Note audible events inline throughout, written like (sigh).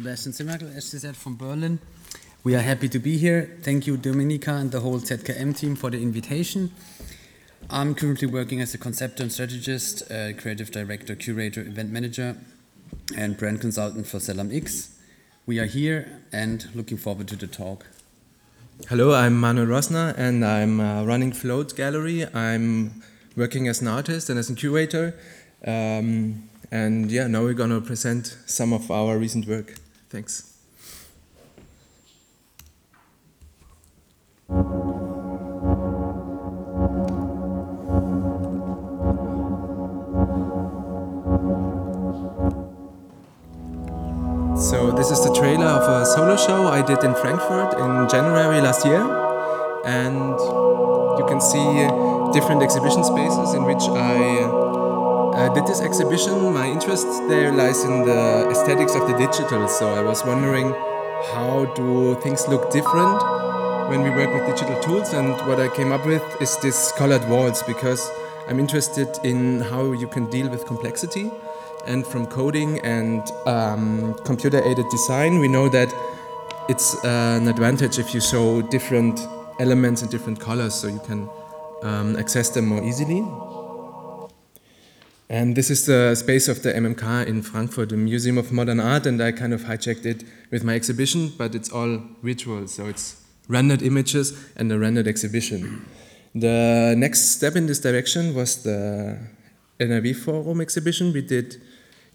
Sebastian as she from Berlin. We are happy to be here. Thank you, Dominika, and the whole ZKM team for the invitation. I'm currently working as a conceptor and strategist, uh, creative director, curator, event manager, and brand consultant for Selam X. We are here and looking forward to the talk. Hello, I'm Manuel Rossner and I'm uh, running Float Gallery. I'm working as an artist and as a curator. Um, and yeah, now we're going to present some of our recent work. Thanks. So this is the trailer of a solo show I did in Frankfurt in January last year. And you can see different exhibition spaces in which I uh, did this exhibition. My interest there lies in the aesthetics of the digital. So I was wondering how do things look different when we work with digital tools and what I came up with is this colored walls because I'm interested in how you can deal with complexity and from coding and um, computer aided design, we know that it's uh, an advantage if you show different elements in different colors so you can um, access them more easily. And this is the space of the MMK in Frankfurt, the Museum of Modern Art, and I kind of hijacked it with my exhibition, but it's all virtual, so it's rendered images and a rendered exhibition. The next step in this direction was the NRW Forum exhibition we did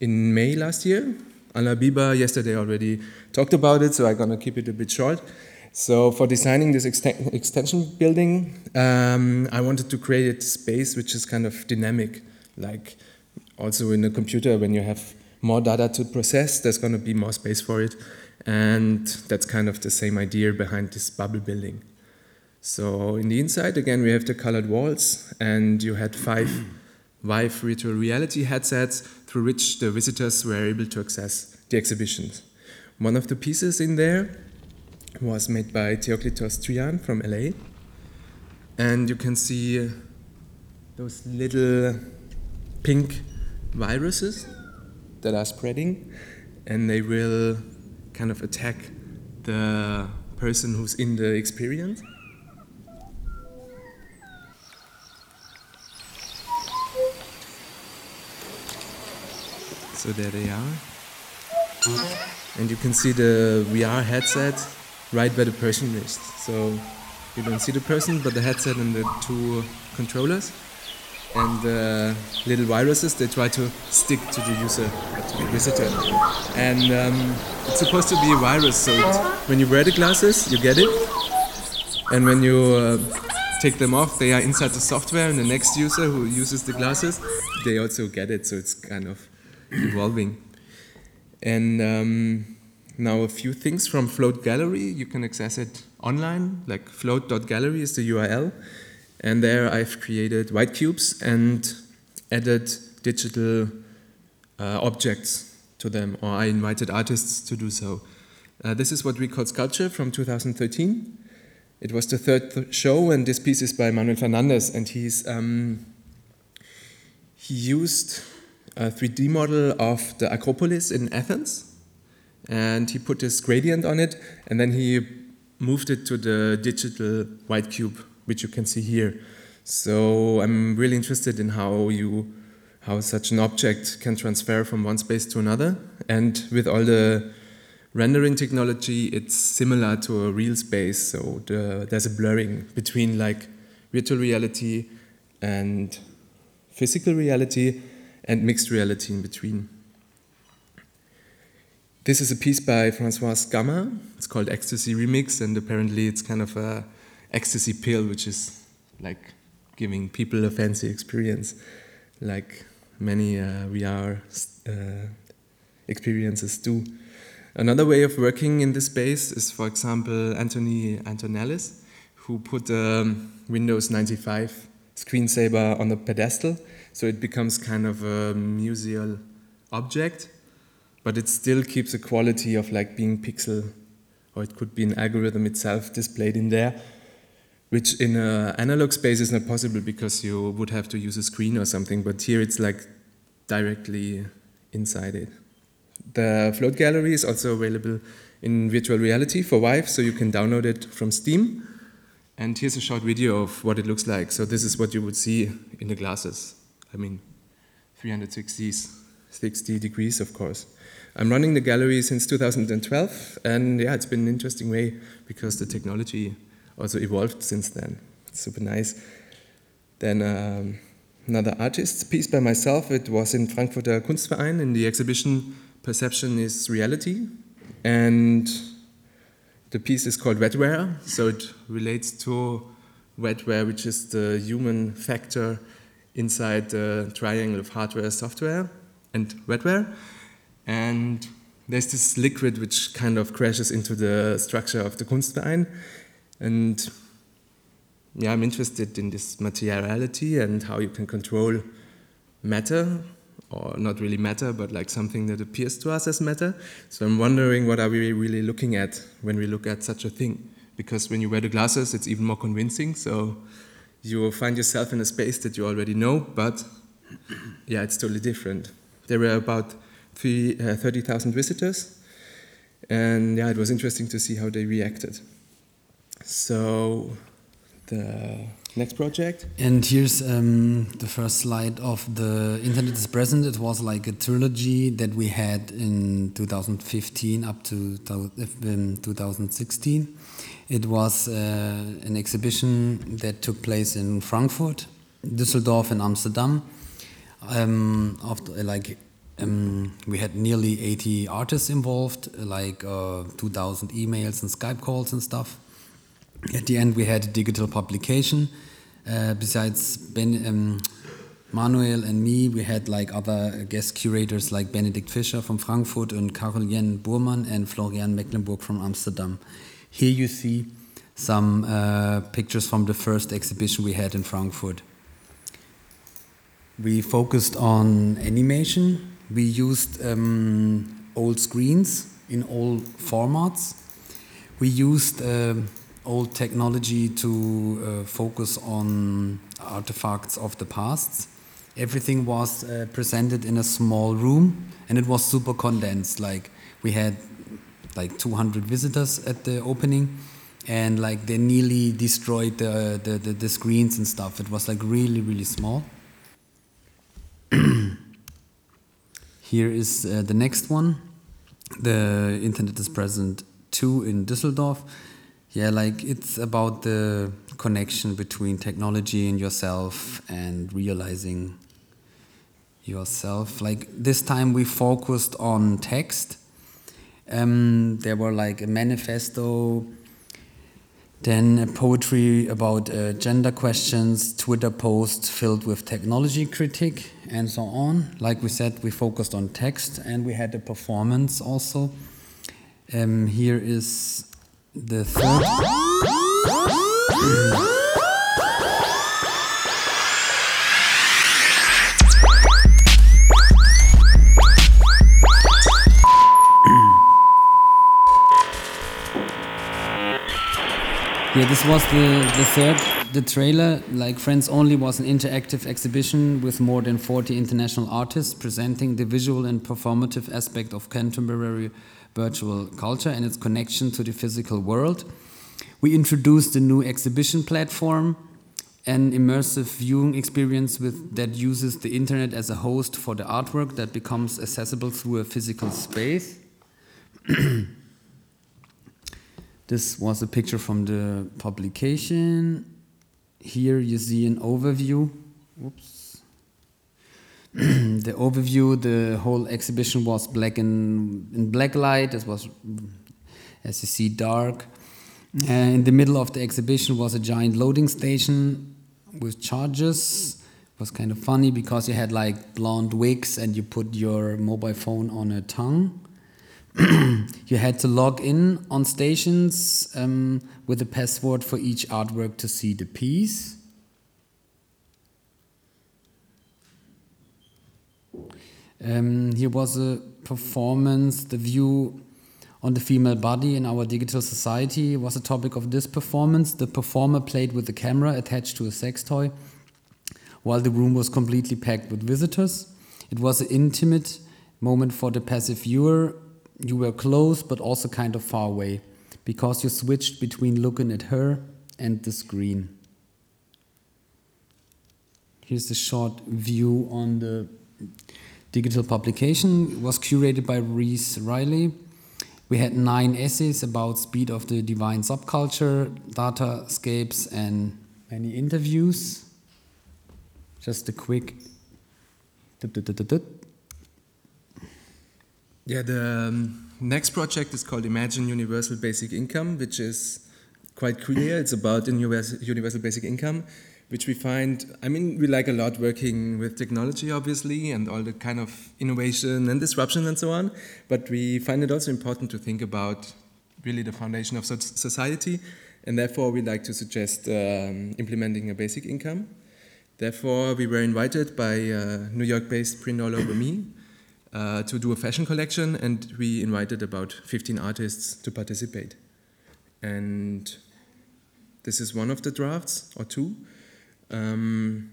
in May last year. Alain Bieber yesterday already talked about it, so I'm gonna keep it a bit short. So for designing this extension building, um, I wanted to create a space which is kind of dynamic, like also in a computer when you have more data to process, there's gonna be more space for it. And that's kind of the same idea behind this bubble building. So in the inside, again, we have the colored walls, and you had five (clears throat) Vive virtual reality headsets through which the visitors were able to access the exhibitions. One of the pieces in there was made by Theoklitos Trian from LA. And you can see those little pink viruses that are spreading, and they will kind of attack the person who's in the experience. So there they are. And you can see the VR headset right by the person is. So you don't see the person, but the headset and the two controllers. And the little viruses, they try to stick to the user, to the visitor. And um, it's supposed to be a virus, so when you wear the glasses, you get it. And when you uh, take them off, they are inside the software, and the next user who uses the glasses, they also get it, so it's kind of evolving. And um, now a few things from Float Gallery. You can access it online, like float.gallery is the URL. And there I've created white cubes and added digital uh, objects to them, or I invited artists to do so. Uh, this is what we call Sculpture from 2013. It was the third th show, and this piece is by Manuel Fernandez, and he's um, he used a 3D model of the Acropolis in Athens, and he put this gradient on it, and then he moved it to the digital white cube, which you can see here. So I'm really interested in how you how such an object can transfer from one space to another, and with all the rendering technology, it's similar to a real space. So the, there's a blurring between like virtual reality and physical reality, and mixed reality in between. This is a piece by Francois Gamma. It's called Ecstasy Remix, and apparently it's kind of a ecstasy pill, which is like giving people a fancy experience, like many uh, VR uh, experiences do. Another way of working in this space is, for example, Anthony Antonellis, who put um, Windows 95 screensaver on a pedestal so it becomes kind of a museal object, but it still keeps a quality of like being pixel, or it could be an algorithm itself displayed in there, which in an analog space is not possible because you would have to use a screen or something, but here it's like directly inside it. The float gallery is also available in virtual reality for Vive, so you can download it from Steam. And here's a short video of what it looks like. So this is what you would see in the glasses. I mean, 360 60 degrees, of course. I'm running the gallery since 2012, and yeah, it's been an interesting way because the technology also evolved since then. It's super nice. Then um, another artist piece by myself. It was in Frankfurter Kunstverein in the exhibition Perception is Reality, and the piece is called Wetware. So it relates to wetware, which is the human factor inside the triangle of hardware, software, and wetware. And there's this liquid which kind of crashes into the structure of the Kunstverein. And yeah, I'm interested in this materiality and how you can control matter, or not really matter, but like something that appears to us as matter. So I'm wondering what are we really looking at when we look at such a thing? Because when you wear the glasses, it's even more convincing. So you will find yourself in a space that you already know, but (clears throat) yeah, it's totally different. There were about uh, 30,000 visitors, and yeah, it was interesting to see how they reacted. So the next project. And here's um, the first slide of the Internet is Present. It was like a trilogy that we had in 2015 up to 2016. It was uh, an exhibition that took place in Frankfurt, Düsseldorf, and Amsterdam. Um, after, like um, we had nearly 80 artists involved, like uh, 2,000 emails and Skype calls and stuff. At the end, we had a digital publication. Uh, besides Ben, um, Manuel and me, we had like other guest curators like Benedikt Fischer from Frankfurt and Karel-Jan Boerman and Florian Mecklenburg from Amsterdam. Here you see some uh, pictures from the first exhibition we had in Frankfurt. We focused on animation. We used um, old screens in all formats. We used uh, old technology to uh, focus on artifacts of the past. Everything was uh, presented in a small room and it was super condensed. Like we had like 200 visitors at the opening and like they nearly destroyed the, the, the, the screens and stuff. It was like really, really small. (clears throat) Here is uh, the next one. The Internet is present 2 in Düsseldorf. Yeah, like it's about the connection between technology and yourself and realizing yourself. Like this time we focused on text. Um, there were like a manifesto, then a poetry about uh, gender questions, Twitter posts filled with technology critique, and so on. Like we said, we focused on text and we had a performance also. Um, here is the third. Yeah, this was the, the third, the trailer. Like Friends Only was an interactive exhibition with more than 40 international artists presenting the visual and performative aspect of contemporary virtual culture and its connection to the physical world. We introduced a new exhibition platform, an immersive viewing experience with, that uses the internet as a host for the artwork that becomes accessible through a physical space. (clears throat) this was a picture from the publication. Here you see an overview. Oops. (clears throat) the overview, the whole exhibition was black and in black light. It was, as you see, dark. Uh, in the middle of the exhibition was a giant loading station with charges. It was kind of funny because you had like blonde wigs and you put your mobile phone on a tongue. (clears throat) you had to log in on stations um, with a password for each artwork to see the piece. Um, here was a performance, the view on the female body in our digital society was a topic of this performance. The performer played with the camera attached to a sex toy while the room was completely packed with visitors. It was an intimate Moment for the passive viewer, you were close but also kind of far away because you switched between looking at her and the screen. Here's a short view on the digital publication. Was curated by Reese Riley. We had nine essays about speed of the divine subculture, data datascapes, and many interviews. Just a quick. Yeah, the um, next project is called Imagine Universal Basic Income, which is quite clear. It's about universal basic income, which we find, I mean, we like a lot working with technology, obviously, and all the kind of innovation and disruption and so on. But we find it also important to think about really the foundation of society, and therefore we like to suggest um, implementing a basic income. Therefore, we were invited by uh, New York-based print all over me uh, to do a fashion collection, and we invited about 15 artists to participate. And this is one of the drafts, or two um,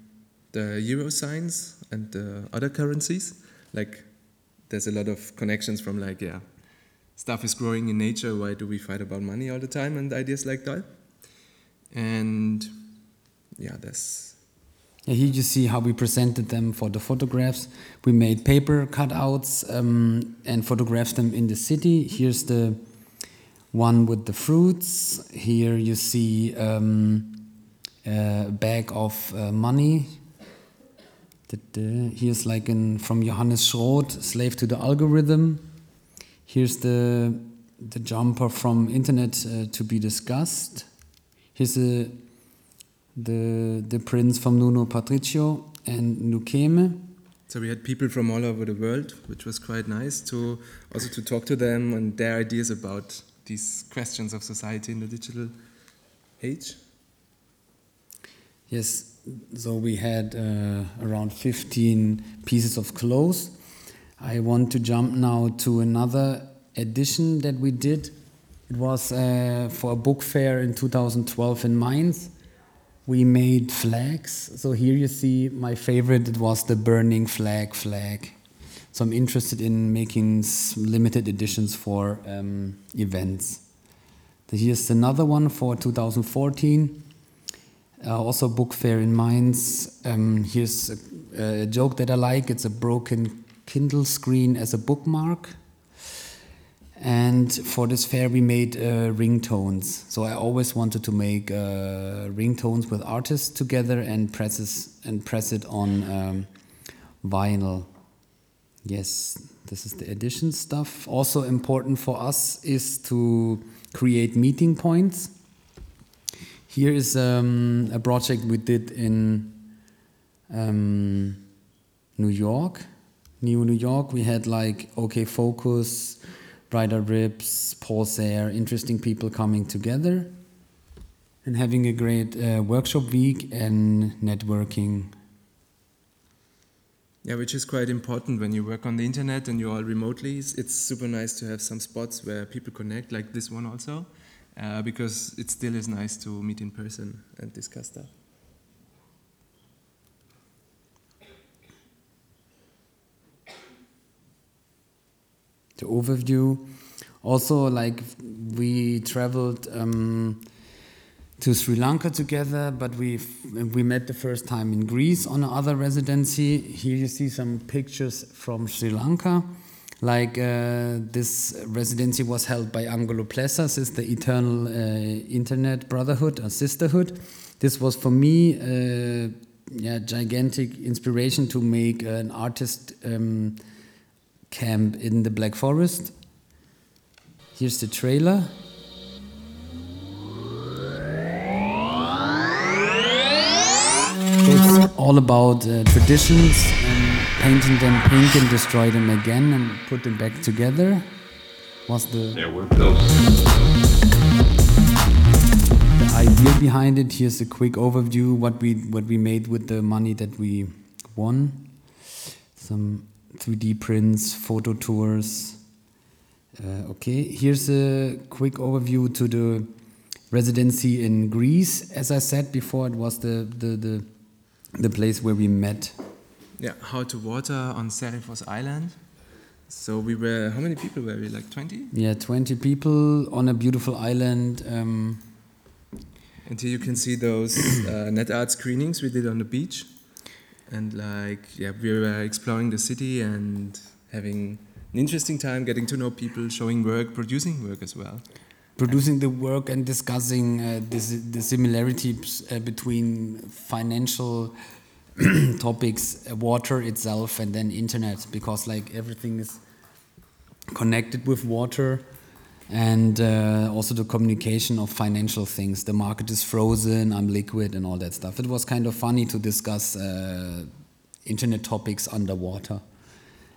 the euro signs and the other currencies. Like, there's a lot of connections from like, yeah, stuff is growing in nature. Why do we fight about money all the time and ideas like that? And yeah, that's. Yeah, here you see how we presented them for the photographs. We made paper cutouts um, and photographed them in the city. Here's the one with the fruits. Here you see um, a bag of uh, money. Here's like in, from Johannes Schroth, Slave to the Algorithm. Here's the, the jumper from Internet uh, to be discussed. Here's the, the, the prints from Nuno Patricio and Nukeme. So we had people from all over the world, which was quite nice to also to talk to them and their ideas about these questions of society in the digital age. Yes, so we had uh, around 15 pieces of clothes. I want to jump now to another edition that we did. It was uh, for a book fair in 2012 in Mainz. We made flags. So here you see my favorite, it was the burning flag flag. So I'm interested in making limited editions for um, events. Here's another one for 2014 uh, also, book fair in Mainz. Um, here's a, a, joke that I like. It's a broken Kindle screen as a bookmark. And for this fair, we made uh, ringtones. So I always wanted to make uh, ringtones with artists together and presses and press it on um, vinyl. Yes, this is the edition stuff. Also important for us is to create meeting points here is um, a project we did in um, New York, New New York. We had like OK Focus, Brighter Ribs, Sayre, interesting people coming together and having a great uh, workshop week and networking. Yeah, which is quite important when you work on the internet and you're all remotely. It's super nice to have some spots where people connect, like this one also uh, because it still is nice to meet in person and discuss stuff. The overview. Also, like we traveled um, to Sri Lanka together, but we we met the first time in Greece on another residency. Here you see some pictures from Sri Lanka. Like uh, this residency was held by Angelo Plessas, is the Eternal uh, Internet Brotherhood or Sisterhood. This was for me a uh, yeah, gigantic inspiration to make an artist um, camp in the Black Forest. Here's the trailer. It's all about uh, traditions painting them pink and destroy them again and put them back together was the there were those the idea behind it here's a quick overview what we what we made with the money that we won. Some 3d prints photo tours uh, okay. Here's a quick overview to the residency in greece. As i said before it was the the the, the place where we met yeah, how to water on Serifos Island. So we were, how many people were we? Like 20? Yeah, 20 people on a beautiful island. Um, and here you can see those uh, (coughs) net art screenings we did on the beach. And like, yeah, we were exploring the city and having an interesting time, getting to know people, showing work, producing work as well. Producing the work and discussing uh, this, the similarities uh, between financial (clears throat) topics, uh, water itself, and then internet, because like everything is connected with water and uh, also the communication of financial things. The market is frozen, I'm liquid, and all that stuff. It was kind of funny to discuss uh, internet topics underwater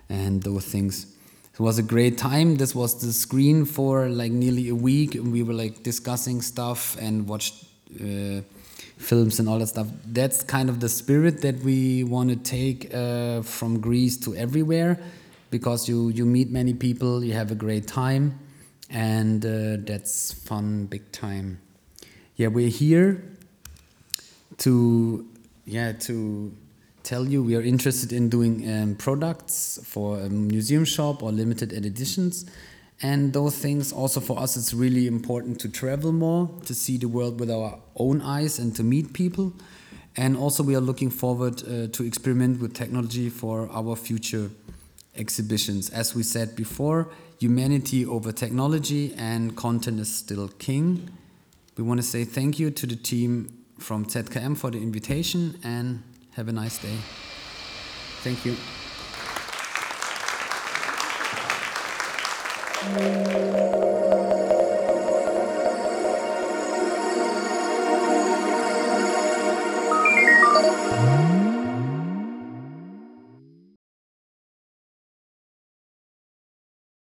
and those things. It was a great time. This was the screen for like nearly a week, and we were like discussing stuff and watched uh, films and all that stuff. That's kind of the spirit that we want to take uh, from Greece to everywhere, because you you meet many people, you have a great time and uh, that's fun big time yeah we're here to yeah to tell you we are interested in doing um, products for a museum shop or limited editions and those things also for us it's really important to travel more to see the world with our own eyes and to meet people and also we are looking forward uh, to experiment with technology for our future exhibitions as we said before humanity over technology and content is still king. We want to say thank you to the team from ZKM for the invitation and have a nice day. Thank you. Música